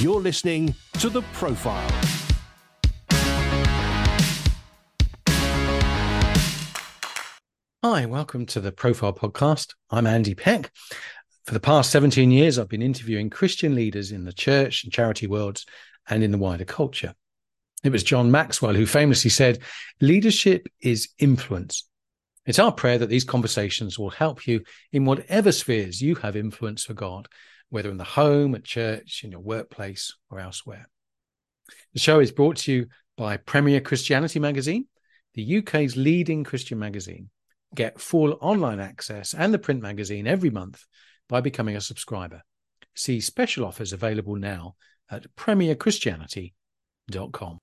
You're listening to The Profile. Hi, welcome to the Profile Podcast. I'm Andy Peck. For the past 17 years, I've been interviewing Christian leaders in the church and charity worlds and in the wider culture. It was John Maxwell who famously said, Leadership is influence. It's our prayer that these conversations will help you in whatever spheres you have influence for God, whether in the home, at church, in your workplace, or elsewhere. The show is brought to you by Premier Christianity Magazine, the UK's leading Christian magazine. Get full online access and the print magazine every month by becoming a subscriber. See special offers available now at premierchristianity.com.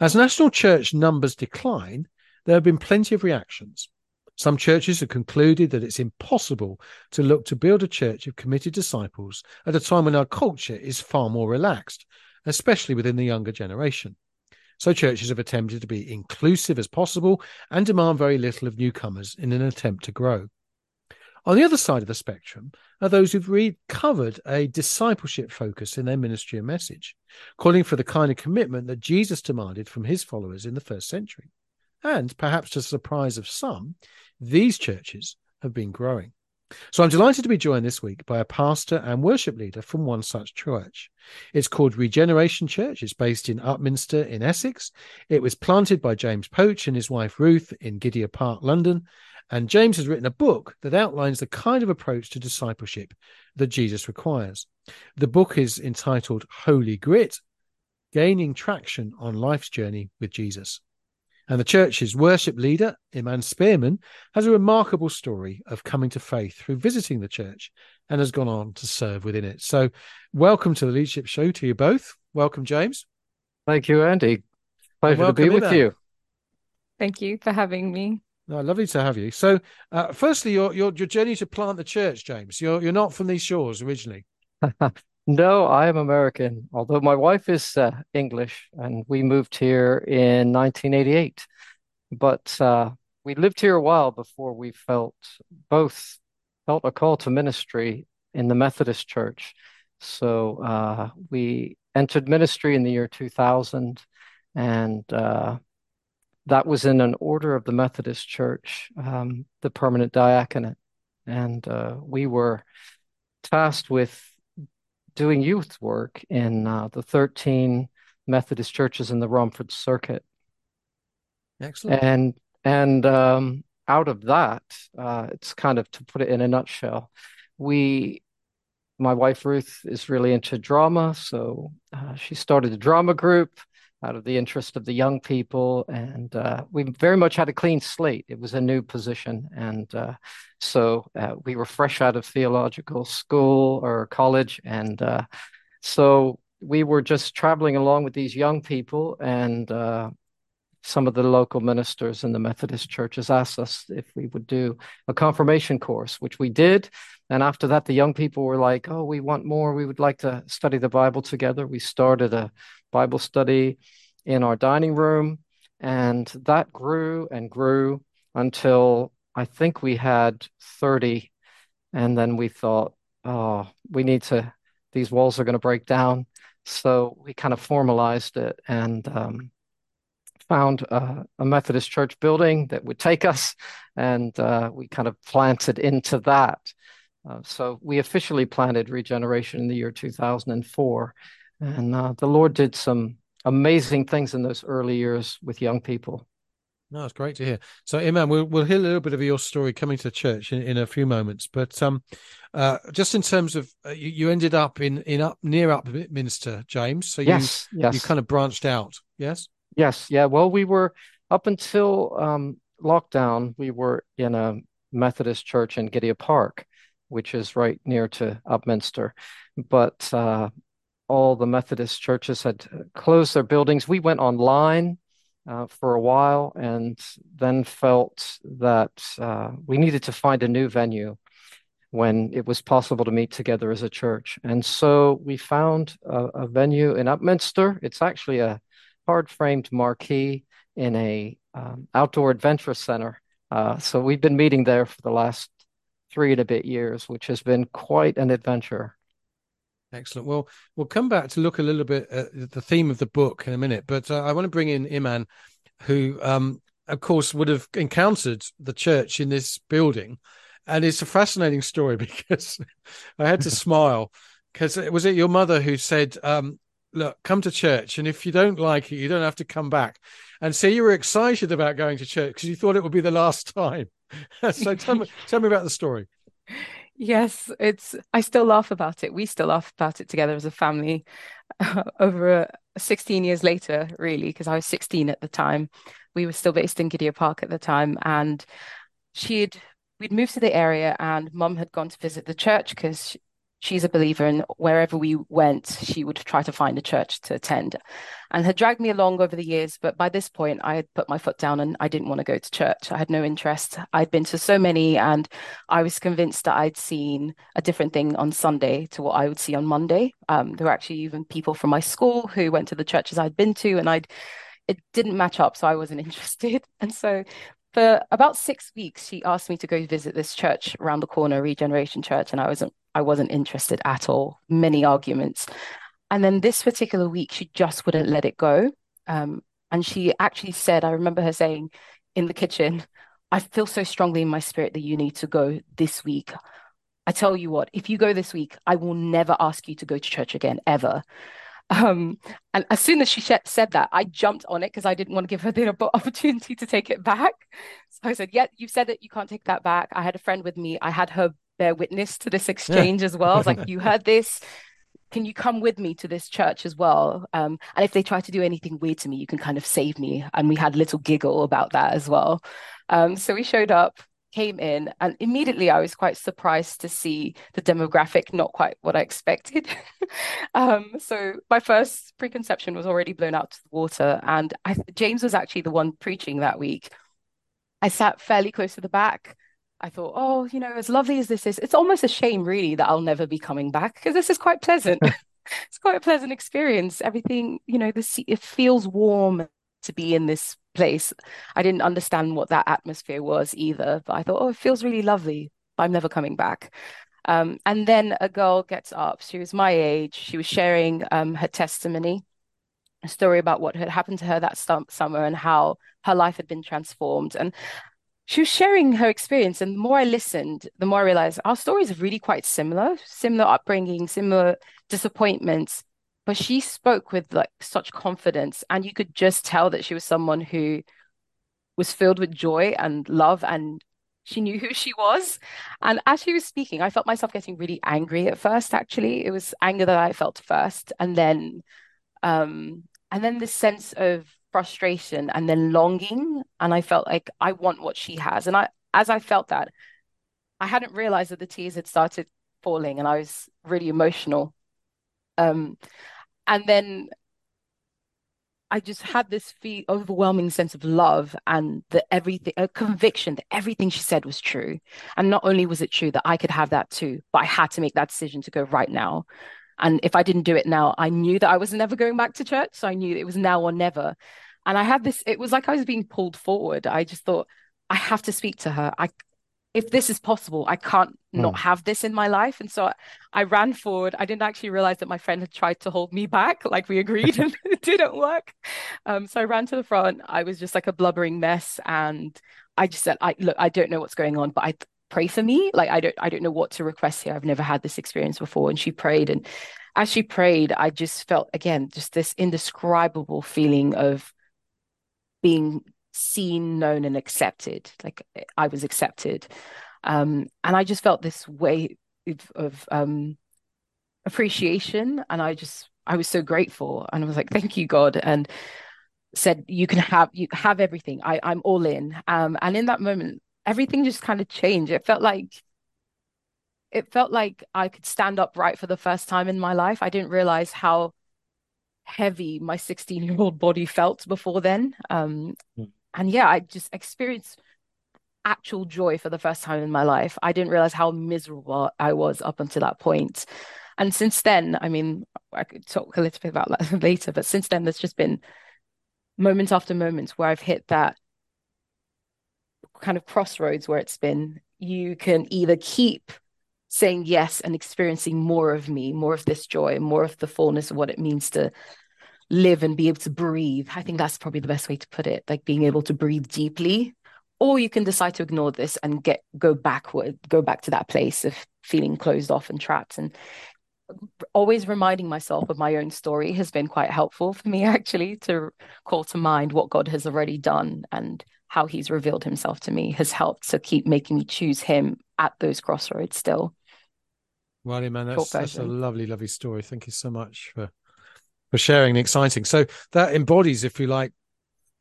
As national church numbers decline, there have been plenty of reactions. Some churches have concluded that it's impossible to look to build a church of committed disciples at a time when our culture is far more relaxed, especially within the younger generation. So churches have attempted to be inclusive as possible and demand very little of newcomers in an attempt to grow. On the other side of the spectrum are those who've recovered a discipleship focus in their ministry and message, calling for the kind of commitment that Jesus demanded from his followers in the first century. And perhaps to the surprise of some, these churches have been growing. So I'm delighted to be joined this week by a pastor and worship leader from one such church. It's called Regeneration Church. It's based in Upminster in Essex. It was planted by James Poch and his wife Ruth in Gidea Park, London. And James has written a book that outlines the kind of approach to discipleship that Jesus requires. The book is entitled Holy Grit Gaining Traction on Life's Journey with Jesus. And the church's worship leader, Iman Spearman, has a remarkable story of coming to faith through visiting the church and has gone on to serve within it. So, welcome to the Leadership Show to you both. Welcome, James. Thank you, Andy. Pleasure to be with you. Thank you for having me. No, lovely to have you. So, uh, firstly, your, your your journey to plant the church, James. You're you're not from these shores originally. No, I am American, although my wife is uh, English, and we moved here in 1988. But uh, we lived here a while before we felt both felt a call to ministry in the Methodist Church. So uh, we entered ministry in the year 2000, and uh, that was in an order of the Methodist Church, um, the permanent diaconate, and uh, we were tasked with doing youth work in uh, the 13 Methodist churches in the Romford Circuit. Excellent. And and um, out of that, uh, it's kind of to put it in a nutshell, we, my wife Ruth is really into drama, so uh, she started a drama group out of the interest of the young people. And uh, we very much had a clean slate. It was a new position. And uh, so uh, we were fresh out of theological school or college. And uh, so we were just traveling along with these young people. And uh, some of the local ministers in the Methodist churches asked us if we would do a confirmation course, which we did. And after that, the young people were like, oh, we want more. We would like to study the Bible together. We started a Bible study in our dining room, and that grew and grew until I think we had 30. And then we thought, oh, we need to, these walls are going to break down. So we kind of formalized it and um, found uh, a Methodist church building that would take us, and uh, we kind of planted into that. Uh, so we officially planted Regeneration in the year 2004. And uh, the Lord did some amazing things in those early years with young people. No, it's great to hear. So, Iman, we'll we'll hear a little bit of your story coming to church in, in a few moments. But um, uh, just in terms of uh, you, you, ended up in in up near Upminster, James. So you yes, yes. you kind of branched out. Yes. Yes. Yeah. Well, we were up until um, lockdown. We were in a Methodist church in Gidea Park, which is right near to Upminster. But uh, all the Methodist churches had closed their buildings. We went online uh, for a while and then felt that uh, we needed to find a new venue when it was possible to meet together as a church. And so we found a, a venue in Upminster. It's actually a hard framed marquee in a um, outdoor adventure center. Uh, so we've been meeting there for the last three and a bit years, which has been quite an adventure. Excellent. Well, we'll come back to look a little bit at the theme of the book in a minute, but uh, I want to bring in Iman, who, um, of course, would have encountered the church in this building. And it's a fascinating story because I had to smile because was it your mother who said, um, look, come to church. And if you don't like it, you don't have to come back. And so you were excited about going to church because you thought it would be the last time. so tell me, tell me about the story. Yes, it's. I still laugh about it. We still laugh about it together as a family. Uh, over uh, 16 years later, really, because I was 16 at the time. We were still based in Gidea Park at the time, and she'd we'd moved to the area, and Mum had gone to visit the church because she's a believer and wherever we went she would try to find a church to attend. And had dragged me along over the years but by this point i had put my foot down and i didn't want to go to church. I had no interest. I'd been to so many and i was convinced that i'd seen a different thing on sunday to what i would see on monday. Um, there were actually even people from my school who went to the churches i'd been to and i'd it didn't match up so i wasn't interested. And so for about six weeks, she asked me to go visit this church around the corner, Regeneration Church, and I wasn't I wasn't interested at all. Many arguments, and then this particular week, she just wouldn't let it go. Um, and she actually said, I remember her saying in the kitchen, "I feel so strongly in my spirit that you need to go this week." I tell you what, if you go this week, I will never ask you to go to church again ever. Um, and as soon as she sh- said that, I jumped on it because I didn't want to give her the opportunity to take it back. So I said, "Yeah, you said it. You can't take that back." I had a friend with me. I had her bear witness to this exchange yeah. as well. I was like, "You heard this." Can you come with me to this church as well? Um, and if they try to do anything weird to me, you can kind of save me. And we had a little giggle about that as well. Um, so we showed up came in and immediately I was quite surprised to see the demographic not quite what I expected. um, so my first preconception was already blown out to the water and I, James was actually the one preaching that week. I sat fairly close to the back. I thought, oh, you know, as lovely as this is, it's almost a shame really that I'll never be coming back because this is quite pleasant. it's quite a pleasant experience. Everything, you know, the sea, it feels warm to be in this place. I didn't understand what that atmosphere was either, but I thought, oh, it feels really lovely. I'm never coming back. Um, and then a girl gets up. She was my age. She was sharing um, her testimony, a story about what had happened to her that summer and how her life had been transformed. And she was sharing her experience. And the more I listened, the more I realized our stories are really quite similar, similar upbringing, similar disappointments but she spoke with like such confidence and you could just tell that she was someone who was filled with joy and love and she knew who she was. And as she was speaking i felt myself getting really angry at first actually. It was anger that i felt first and then um and then this sense of frustration and then longing and i felt like i want what she has. And i as i felt that i hadn't realized that the tears had started falling and i was really emotional. Um and then I just had this feel, overwhelming sense of love and that everything, a conviction that everything she said was true. And not only was it true that I could have that too, but I had to make that decision to go right now. And if I didn't do it now, I knew that I was never going back to church. So I knew it was now or never. And I had this, it was like I was being pulled forward. I just thought, I have to speak to her. I if this is possible, I can't mm. not have this in my life. And so I, I, ran forward. I didn't actually realize that my friend had tried to hold me back, like we agreed, and it didn't work. Um, so I ran to the front. I was just like a blubbering mess, and I just said, "I look, I don't know what's going on, but I pray for me. Like I don't, I don't know what to request here. I've never had this experience before." And she prayed, and as she prayed, I just felt again just this indescribable feeling of being seen, known, and accepted. Like I was accepted. Um, and I just felt this way of, of um, appreciation. And I just, I was so grateful. And I was like, thank you, God. And said, you can have, you have everything. I, I'm all in. Um, and in that moment, everything just kind of changed. It felt like, it felt like I could stand upright for the first time in my life. I didn't realize how heavy my 16 year old body felt before then. Um, mm and yeah, I just experienced actual joy for the first time in my life. I didn't realize how miserable I was up until that point. And since then, I mean, I could talk a little bit about that later, but since then, there's just been moments after moments where I've hit that kind of crossroads where it's been you can either keep saying yes and experiencing more of me, more of this joy, more of the fullness of what it means to live and be able to breathe. I think that's probably the best way to put it, like being able to breathe deeply. Or you can decide to ignore this and get go backward, go back to that place of feeling closed off and trapped. And always reminding myself of my own story has been quite helpful for me actually to call to mind what God has already done and how he's revealed himself to me has helped to keep making me choose him at those crossroads still. Well, Iman, that's, that's a lovely, lovely story. Thank you so much for for sharing and exciting. So that embodies, if you like,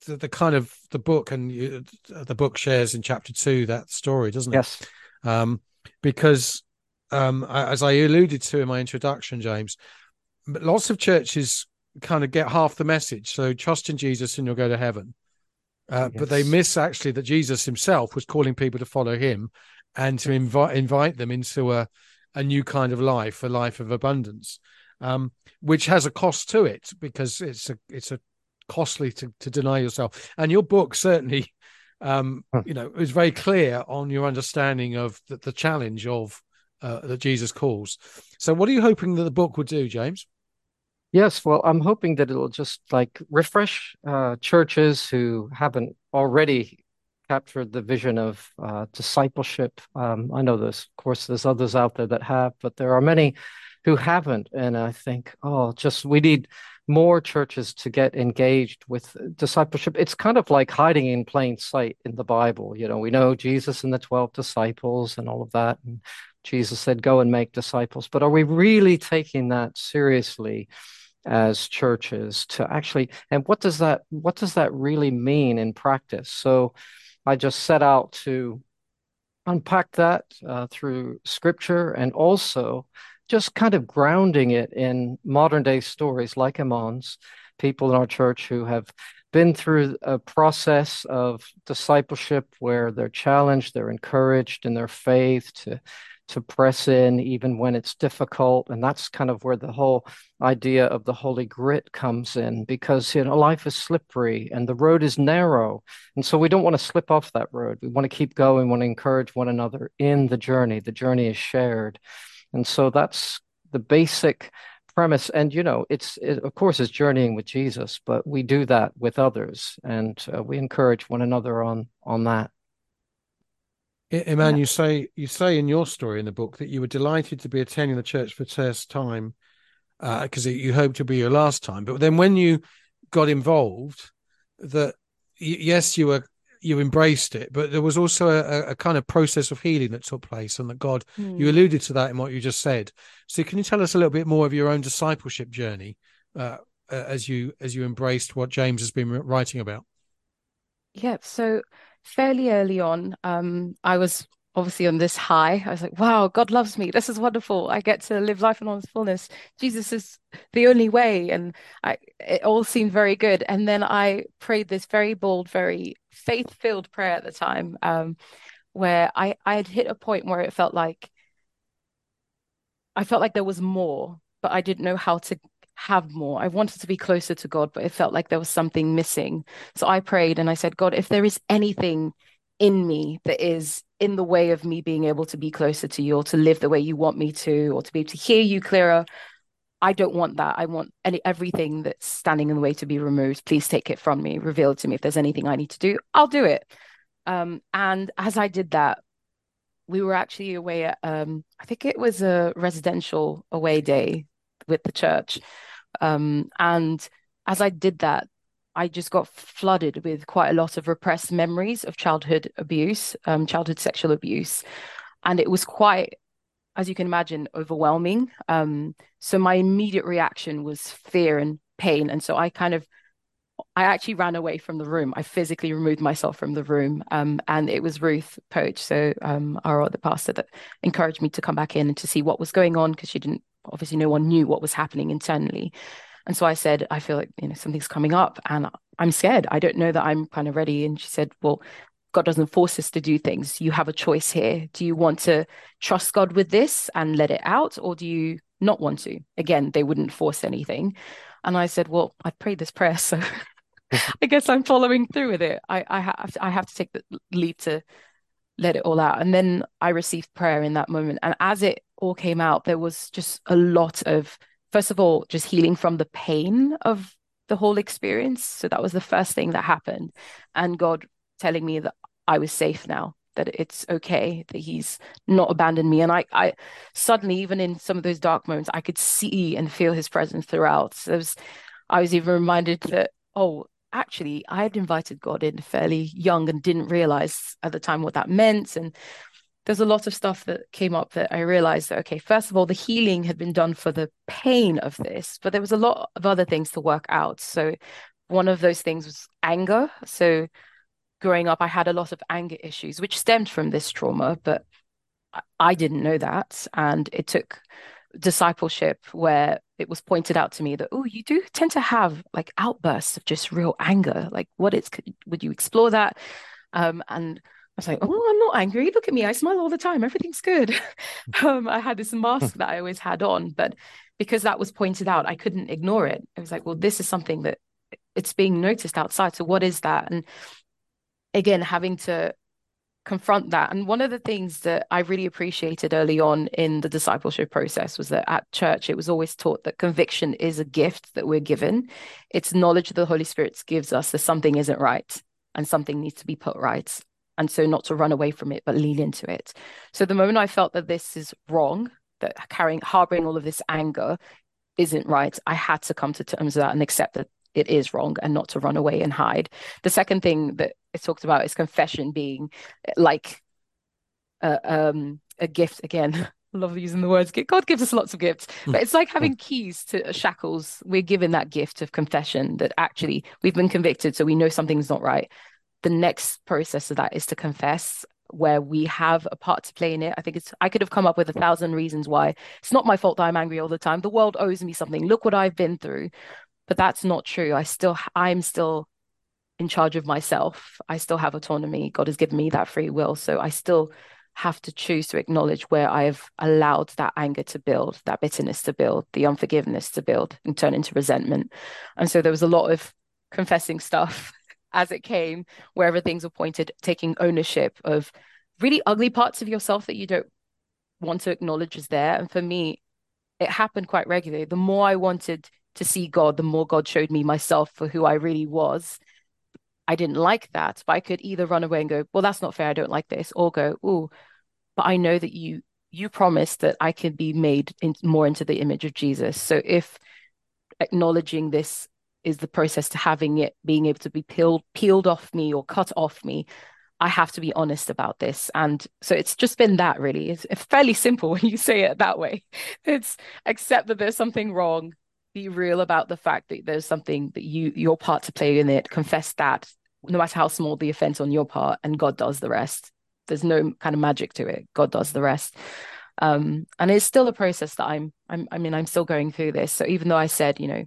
the, the kind of the book, and you, the book shares in chapter two that story, doesn't it? Yes. Um, because um, as I alluded to in my introduction, James, lots of churches kind of get half the message. So trust in Jesus and you'll go to heaven. Uh, yes. But they miss actually that Jesus himself was calling people to follow him and to invite invite them into a, a new kind of life, a life of abundance, um, which has a cost to it because it's a it's a costly to, to deny yourself. And your book certainly, um, you know, is very clear on your understanding of the, the challenge of uh, that Jesus calls. So, what are you hoping that the book would do, James? Yes, well, I'm hoping that it'll just like refresh uh, churches who haven't already captured the vision of uh, discipleship. Um, I know there's, of course, there's others out there that have, but there are many who haven't. And I think, oh, just we need more churches to get engaged with discipleship. It's kind of like hiding in plain sight in the Bible. You know, we know Jesus and the 12 disciples and all of that. And Jesus said, Go and make disciples. But are we really taking that seriously as churches to actually and what does that what does that really mean in practice? So I just set out to unpack that uh, through scripture and also just kind of grounding it in modern day stories like Iman's, people in our church who have been through a process of discipleship where they're challenged, they're encouraged in their faith to to press in even when it's difficult. And that's kind of where the whole idea of the holy grit comes in because you know life is slippery and the road is narrow. And so we don't want to slip off that road. We want to keep going we want to encourage one another in the journey. The journey is shared and so that's the basic premise and you know it's it, of course it's journeying with jesus but we do that with others and uh, we encourage one another on on that Iman, yeah. you say you say in your story in the book that you were delighted to be attending the church for first time because uh, you hoped to be your last time. But then when you got involved, that yes, you were you embraced it, but there was also a, a, kind of process of healing that took place, and that God, mm. you alluded to that in what you just said. So, can you tell us a little bit more of your own discipleship journey uh, as you as you embraced what James has been writing about? Yeah. So fairly early on, um, I was obviously on this high. I was like, wow, God loves me. This is wonderful. I get to live life in all its fullness. Jesus is the only way. And I, it all seemed very good. And then I prayed this very bold, very faith filled prayer at the time, um, where I, I had hit a point where it felt like I felt like there was more, but I didn't know how to have more. I wanted to be closer to God, but it felt like there was something missing. So I prayed and I said, God, if there is anything in me that is in the way of me being able to be closer to you or to live the way you want me to or to be able to hear you clearer, I don't want that. I want any everything that's standing in the way to be removed. Please take it from me. Reveal it to me. If there's anything I need to do, I'll do it. Um, and as I did that, we were actually away at um, I think it was a residential away day with the church. Um, and as I did that, I just got flooded with quite a lot of repressed memories of childhood abuse, um, childhood sexual abuse. And it was quite, as you can imagine, overwhelming. Um, so my immediate reaction was fear and pain. And so I kind of I actually ran away from the room. I physically removed myself from the room. Um, and it was Ruth Poch, so um, our other pastor, that encouraged me to come back in and to see what was going on because she didn't, obviously, no one knew what was happening internally. And so I said, I feel like, you know, something's coming up and I'm scared. I don't know that I'm kind of ready. And she said, Well, God doesn't force us to do things. You have a choice here. Do you want to trust God with this and let it out, or do you not want to? Again, they wouldn't force anything. And I said, Well, I prayed this prayer, so I guess I'm following through with it. I, I have to, I have to take the lead to let it all out. And then I received prayer in that moment. And as it all came out, there was just a lot of, first of all, just healing from the pain of the whole experience. So that was the first thing that happened. And God telling me that I was safe now, that it's okay, that He's not abandoned me. And I, I suddenly, even in some of those dark moments, I could see and feel His presence throughout. So was, I was even reminded that, oh, actually, I had invited God in fairly young and didn't realize at the time what that meant. And there's a lot of stuff that came up that I realized that, okay, first of all, the healing had been done for the pain of this, but there was a lot of other things to work out. So one of those things was anger. So growing up, I had a lot of anger issues, which stemmed from this trauma, but I didn't know that. And it took discipleship where it was pointed out to me that, oh, you do tend to have like outbursts of just real anger. Like, what is, could would you explore that? Um, and I was like, oh, I'm not angry. Look at me. I smile all the time. Everything's good. um, I had this mask that I always had on, but because that was pointed out, I couldn't ignore it. I was like, well, this is something that it's being noticed outside. So what is that? And again, having to confront that. And one of the things that I really appreciated early on in the discipleship process was that at church, it was always taught that conviction is a gift that we're given. It's knowledge that the Holy Spirit gives us that something isn't right and something needs to be put right and so not to run away from it but lean into it so the moment i felt that this is wrong that carrying harboring all of this anger isn't right i had to come to terms with that and accept that it is wrong and not to run away and hide the second thing that it talked about is confession being like a, um, a gift again love using the words God gives us lots of gifts, hmm. but it's like having hmm. keys to shackles. We're given that gift of confession that actually we've been convicted, so we know something's not right the next process of that is to confess where we have a part to play in it. I think it's I could have come up with a thousand reasons why it's not my fault that I'm angry all the time. The world owes me something. Look what I've been through. But that's not true. I still I'm still in charge of myself. I still have autonomy. God has given me that free will. So I still have to choose to acknowledge where I've allowed that anger to build, that bitterness to build, the unforgiveness to build and turn into resentment. And so there was a lot of confessing stuff as it came, wherever things were pointed, taking ownership of really ugly parts of yourself that you don't want to acknowledge is there. And for me, it happened quite regularly. The more I wanted to see God, the more God showed me myself for who I really was. I didn't like that, but I could either run away and go, "Well, that's not fair. I don't like this," or go, "Oh, but I know that you you promised that I can be made in, more into the image of Jesus. So if acknowledging this is the process to having it being able to be peeled peeled off me or cut off me i have to be honest about this. And so it's just been that really. It's, fairly simple when you say it that way. It's accept that there's something wrong be real about the fact that there's something that you your part to play in it confess that no matter how small the offense on your part and god does the rest. There's no kind of magic to it. God does the rest. Um, and it's still a process that I'm, I'm i mean i'm still going through this. So even though i said you know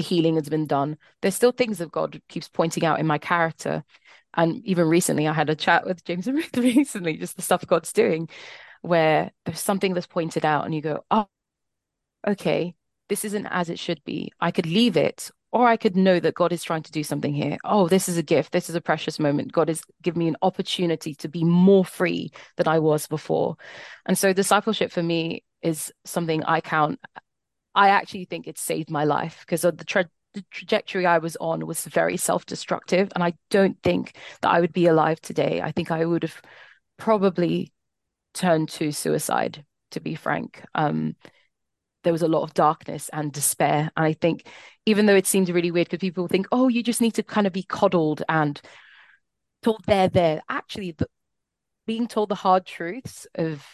the healing has been done. There's still things that God keeps pointing out in my character. And even recently, I had a chat with James and Ruth recently, just the stuff God's doing, where there's something that's pointed out, and you go, oh, okay, this isn't as it should be. I could leave it, or I could know that God is trying to do something here. Oh, this is a gift. This is a precious moment. God has given me an opportunity to be more free than I was before. And so, discipleship for me is something I count I actually think it saved my life because the, tra- the trajectory I was on was very self destructive. And I don't think that I would be alive today. I think I would have probably turned to suicide, to be frank. Um, there was a lot of darkness and despair. And I think, even though it seemed really weird, because people think, oh, you just need to kind of be coddled and told they're there. Actually, the, being told the hard truths of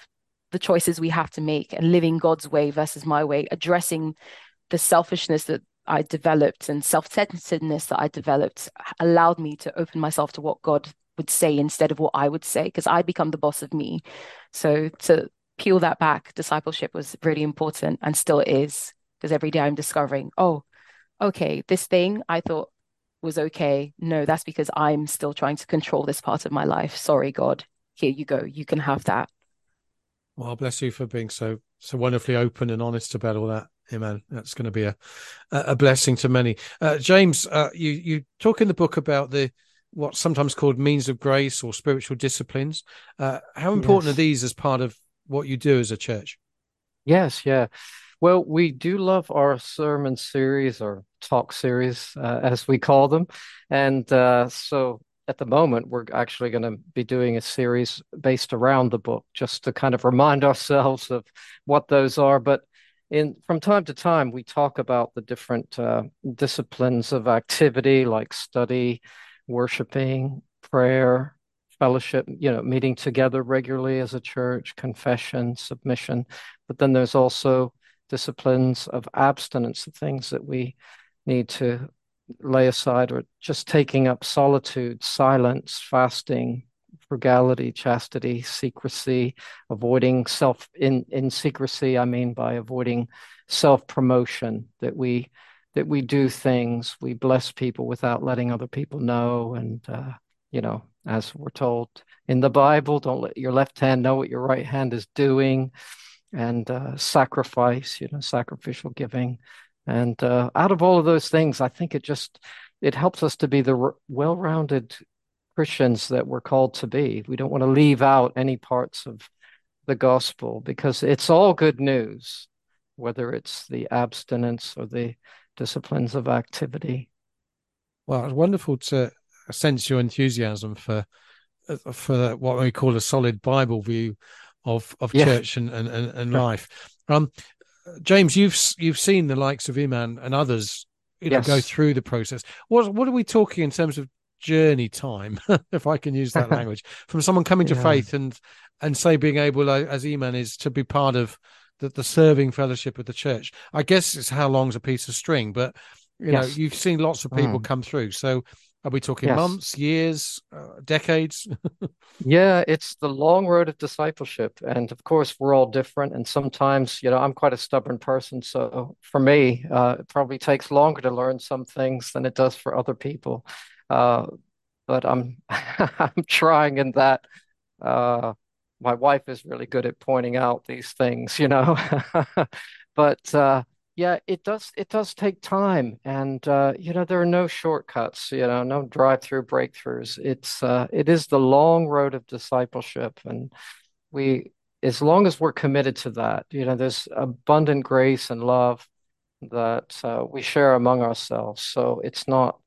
the choices we have to make and living God's way versus my way, addressing the selfishness that I developed and self centeredness that I developed allowed me to open myself to what God would say instead of what I would say, because I become the boss of me. So to peel that back, discipleship was really important and still is, because every day I'm discovering, oh, okay, this thing I thought was okay. No, that's because I'm still trying to control this part of my life. Sorry, God. Here you go. You can have that. Well, bless you for being so so wonderfully open and honest about all that. Amen. That's going to be a a blessing to many. Uh, James, uh, you you talk in the book about the what's sometimes called means of grace or spiritual disciplines. Uh, how important yes. are these as part of what you do as a church? Yes, yeah. Well, we do love our sermon series or talk series, uh, as we call them. And uh, so at the moment, we're actually going to be doing a series based around the book just to kind of remind ourselves of what those are. But in from time to time, we talk about the different uh, disciplines of activity like study, worshiping, prayer, fellowship, you know, meeting together regularly as a church, confession, submission. But then there's also disciplines of abstinence, the things that we need to lay aside, or just taking up solitude, silence, fasting, frugality, chastity, secrecy, avoiding self in in secrecy. I mean by avoiding self promotion that we that we do things, we bless people without letting other people know, and uh, you know, as we're told in the Bible, don't let your left hand know what your right hand is doing, and uh, sacrifice, you know, sacrificial giving, and uh, out of all of those things, I think it just it helps us to be the r- well-rounded Christians that we're called to be. We don't want to leave out any parts of the gospel because it's all good news, whether it's the abstinence or the disciplines of activity. Well, it's wonderful to sense your enthusiasm for for what we call a solid Bible view of of yeah. church and and, and, life. Um, James, you've you've seen the likes of Iman and others, you know, yes. go through the process. What what are we talking in terms of journey time, if I can use that language, from someone coming to yeah. faith and and say being able, as Iman is, to be part of the, the serving fellowship of the church. I guess it's how long's a piece of string, but you yes. know, you've seen lots of people mm. come through. So are we talking yes. months, years, uh, decades? yeah, it's the long road of discipleship. And of course, we're all different. And sometimes, you know, I'm quite a stubborn person. So for me, uh, it probably takes longer to learn some things than it does for other people. Uh, but I'm I'm trying in that. Uh, my wife is really good at pointing out these things, you know. but uh, yeah, it does it does take time, and uh, you know there are no shortcuts, you know, no drive-through breakthroughs. It's uh, it is the long road of discipleship, and we as long as we're committed to that, you know, there's abundant grace and love that uh, we share among ourselves. So it's not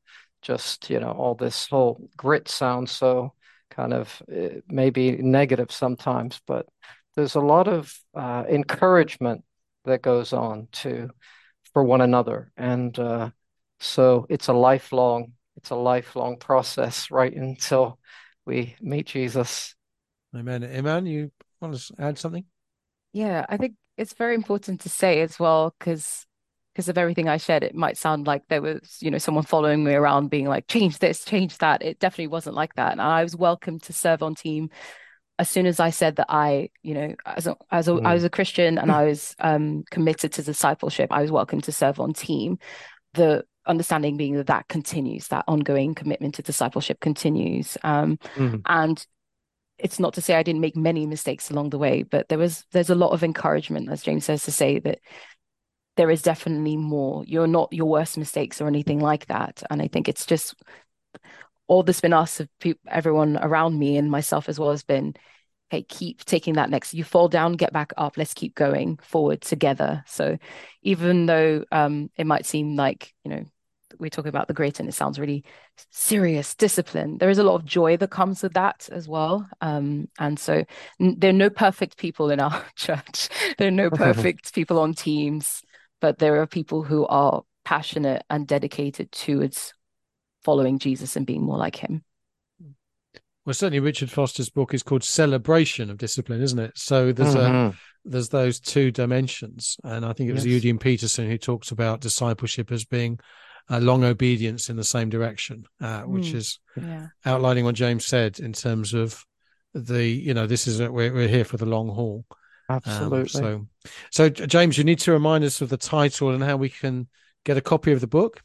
just you know all this whole grit sounds so kind of uh, maybe negative sometimes but there's a lot of uh, encouragement that goes on to for one another and uh, so it's a lifelong it's a lifelong process right until we meet jesus amen amen you want to add something yeah i think it's very important to say as well because because of everything I shared, it might sound like there was, you know, someone following me around being like, change this, change that. It definitely wasn't like that. And I was welcome to serve on team as soon as I said that I, you know, as a, as a, mm. I was a Christian and I was um, committed to discipleship, I was welcome to serve on team. The understanding being that that continues, that ongoing commitment to discipleship continues. Um, mm. And it's not to say I didn't make many mistakes along the way, but there was there's a lot of encouragement, as James says, to say that there is definitely more. You're not your worst mistakes or anything like that. And I think it's just all that's been asked of people, everyone around me and myself as well has been, hey, keep taking that next. You fall down, get back up. Let's keep going forward together. So even though um, it might seem like you know we're talking about the great and it sounds really serious discipline there is a lot of joy that comes with that as well um, and so n- there are no perfect people in our church there are no perfect people on teams but there are people who are passionate and dedicated towards following Jesus and being more like him. Well, certainly Richard Foster's book is called Celebration of Discipline, isn't it? So there's mm-hmm. a there's those two dimensions, and I think it was yes. Eugene Peterson who talks about discipleship as being a long obedience in the same direction, uh, which mm, is yeah. outlining what James said in terms of the you know this is a, we're, we're here for the long haul Absolutely. Um, so, so James, you need to remind us of the title and how we can get a copy of the book.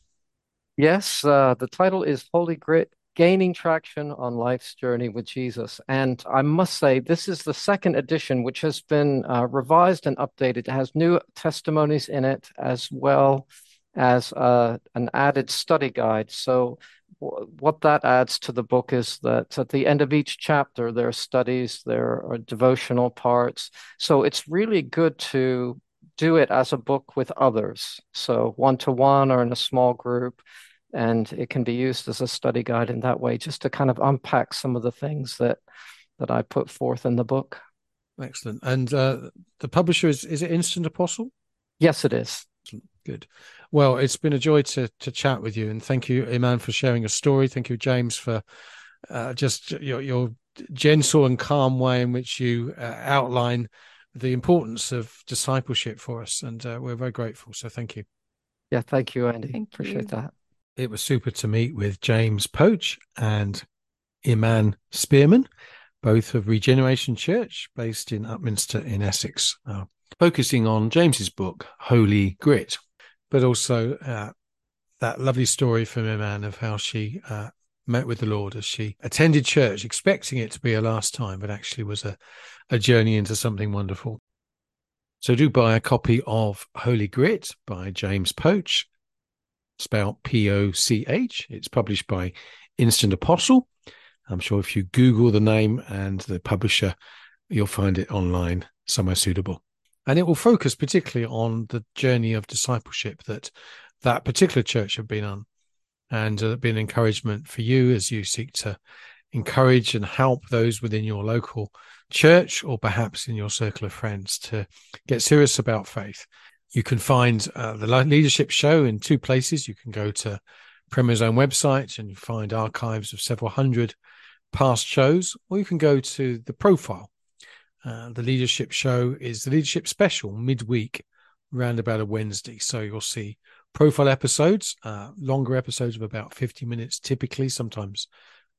Yes, uh, the title is Holy Grit: Gaining Traction on Life's Journey with Jesus. And I must say, this is the second edition, which has been uh, revised and updated. It has new testimonies in it, as well as uh, an added study guide. So what that adds to the book is that at the end of each chapter, there are studies, there are devotional parts. So it's really good to do it as a book with others. So one to one or in a small group. And it can be used as a study guide in that way, just to kind of unpack some of the things that that I put forth in the book. Excellent. And uh, the publisher is is it Instant Apostle? Yes, it is. Good. Well, it's been a joy to to chat with you, and thank you, Iman, for sharing your story. Thank you, James, for uh, just your your gentle and calm way in which you uh, outline the importance of discipleship for us, and uh, we're very grateful. So, thank you. Yeah, thank you, Andy. Thank Appreciate you. that. It was super to meet with James Poch and Iman Spearman, both of Regeneration Church, based in Upminster in Essex, uh, focusing on James's book Holy Grit, but also uh, that lovely story from Iman of how she uh, met with the Lord as she attended church, expecting it to be a last time, but actually was a, a journey into something wonderful. So do buy a copy of Holy Grit by James Poch, spelled P O C H. It's published by Instant Apostle. I'm sure if you Google the name and the publisher, you'll find it online somewhere suitable. And it will focus particularly on the journey of discipleship that that particular church have been on and uh, be an encouragement for you as you seek to encourage and help those within your local church or perhaps in your circle of friends to get serious about faith. You can find uh, the leadership show in two places. You can go to Premier's own website and find archives of several hundred past shows, or you can go to the profile. Uh, the leadership show is the leadership special midweek, around about a Wednesday. So you'll see profile episodes, uh, longer episodes of about 50 minutes, typically, sometimes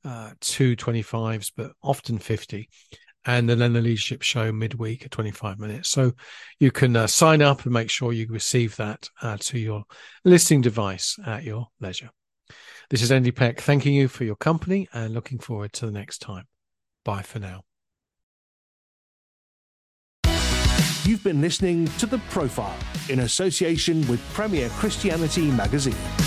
uh, two 25s, but often 50. And then the leadership show midweek at 25 minutes. So you can uh, sign up and make sure you receive that uh, to your listening device at your leisure. This is Andy Peck thanking you for your company and looking forward to the next time. Bye for now. You've been listening to The Profile in association with Premier Christianity Magazine.